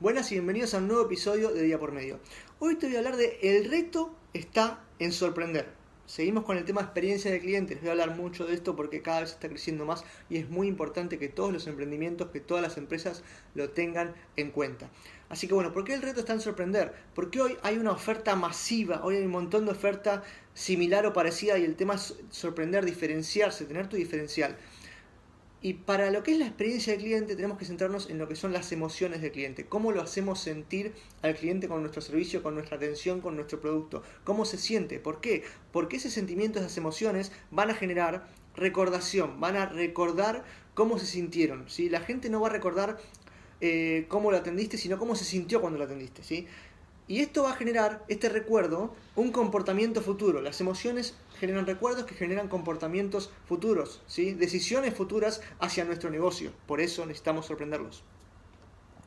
Buenas y bienvenidos a un nuevo episodio de Día por Medio. Hoy te voy a hablar de el reto está en sorprender. Seguimos con el tema experiencia de clientes. Les voy a hablar mucho de esto porque cada vez está creciendo más y es muy importante que todos los emprendimientos, que todas las empresas lo tengan en cuenta. Así que bueno, ¿por qué el reto está en sorprender? Porque hoy hay una oferta masiva, hoy hay un montón de oferta similar o parecida y el tema es sorprender, diferenciarse, tener tu diferencial. Y para lo que es la experiencia del cliente tenemos que centrarnos en lo que son las emociones del cliente, cómo lo hacemos sentir al cliente con nuestro servicio, con nuestra atención, con nuestro producto, cómo se siente, ¿por qué? Porque ese sentimiento, esas emociones van a generar recordación, van a recordar cómo se sintieron. ¿sí? La gente no va a recordar eh, cómo lo atendiste, sino cómo se sintió cuando lo atendiste. ¿sí? Y esto va a generar, este recuerdo, un comportamiento futuro. Las emociones generan recuerdos que generan comportamientos futuros, ¿sí? decisiones futuras hacia nuestro negocio. Por eso necesitamos sorprenderlos.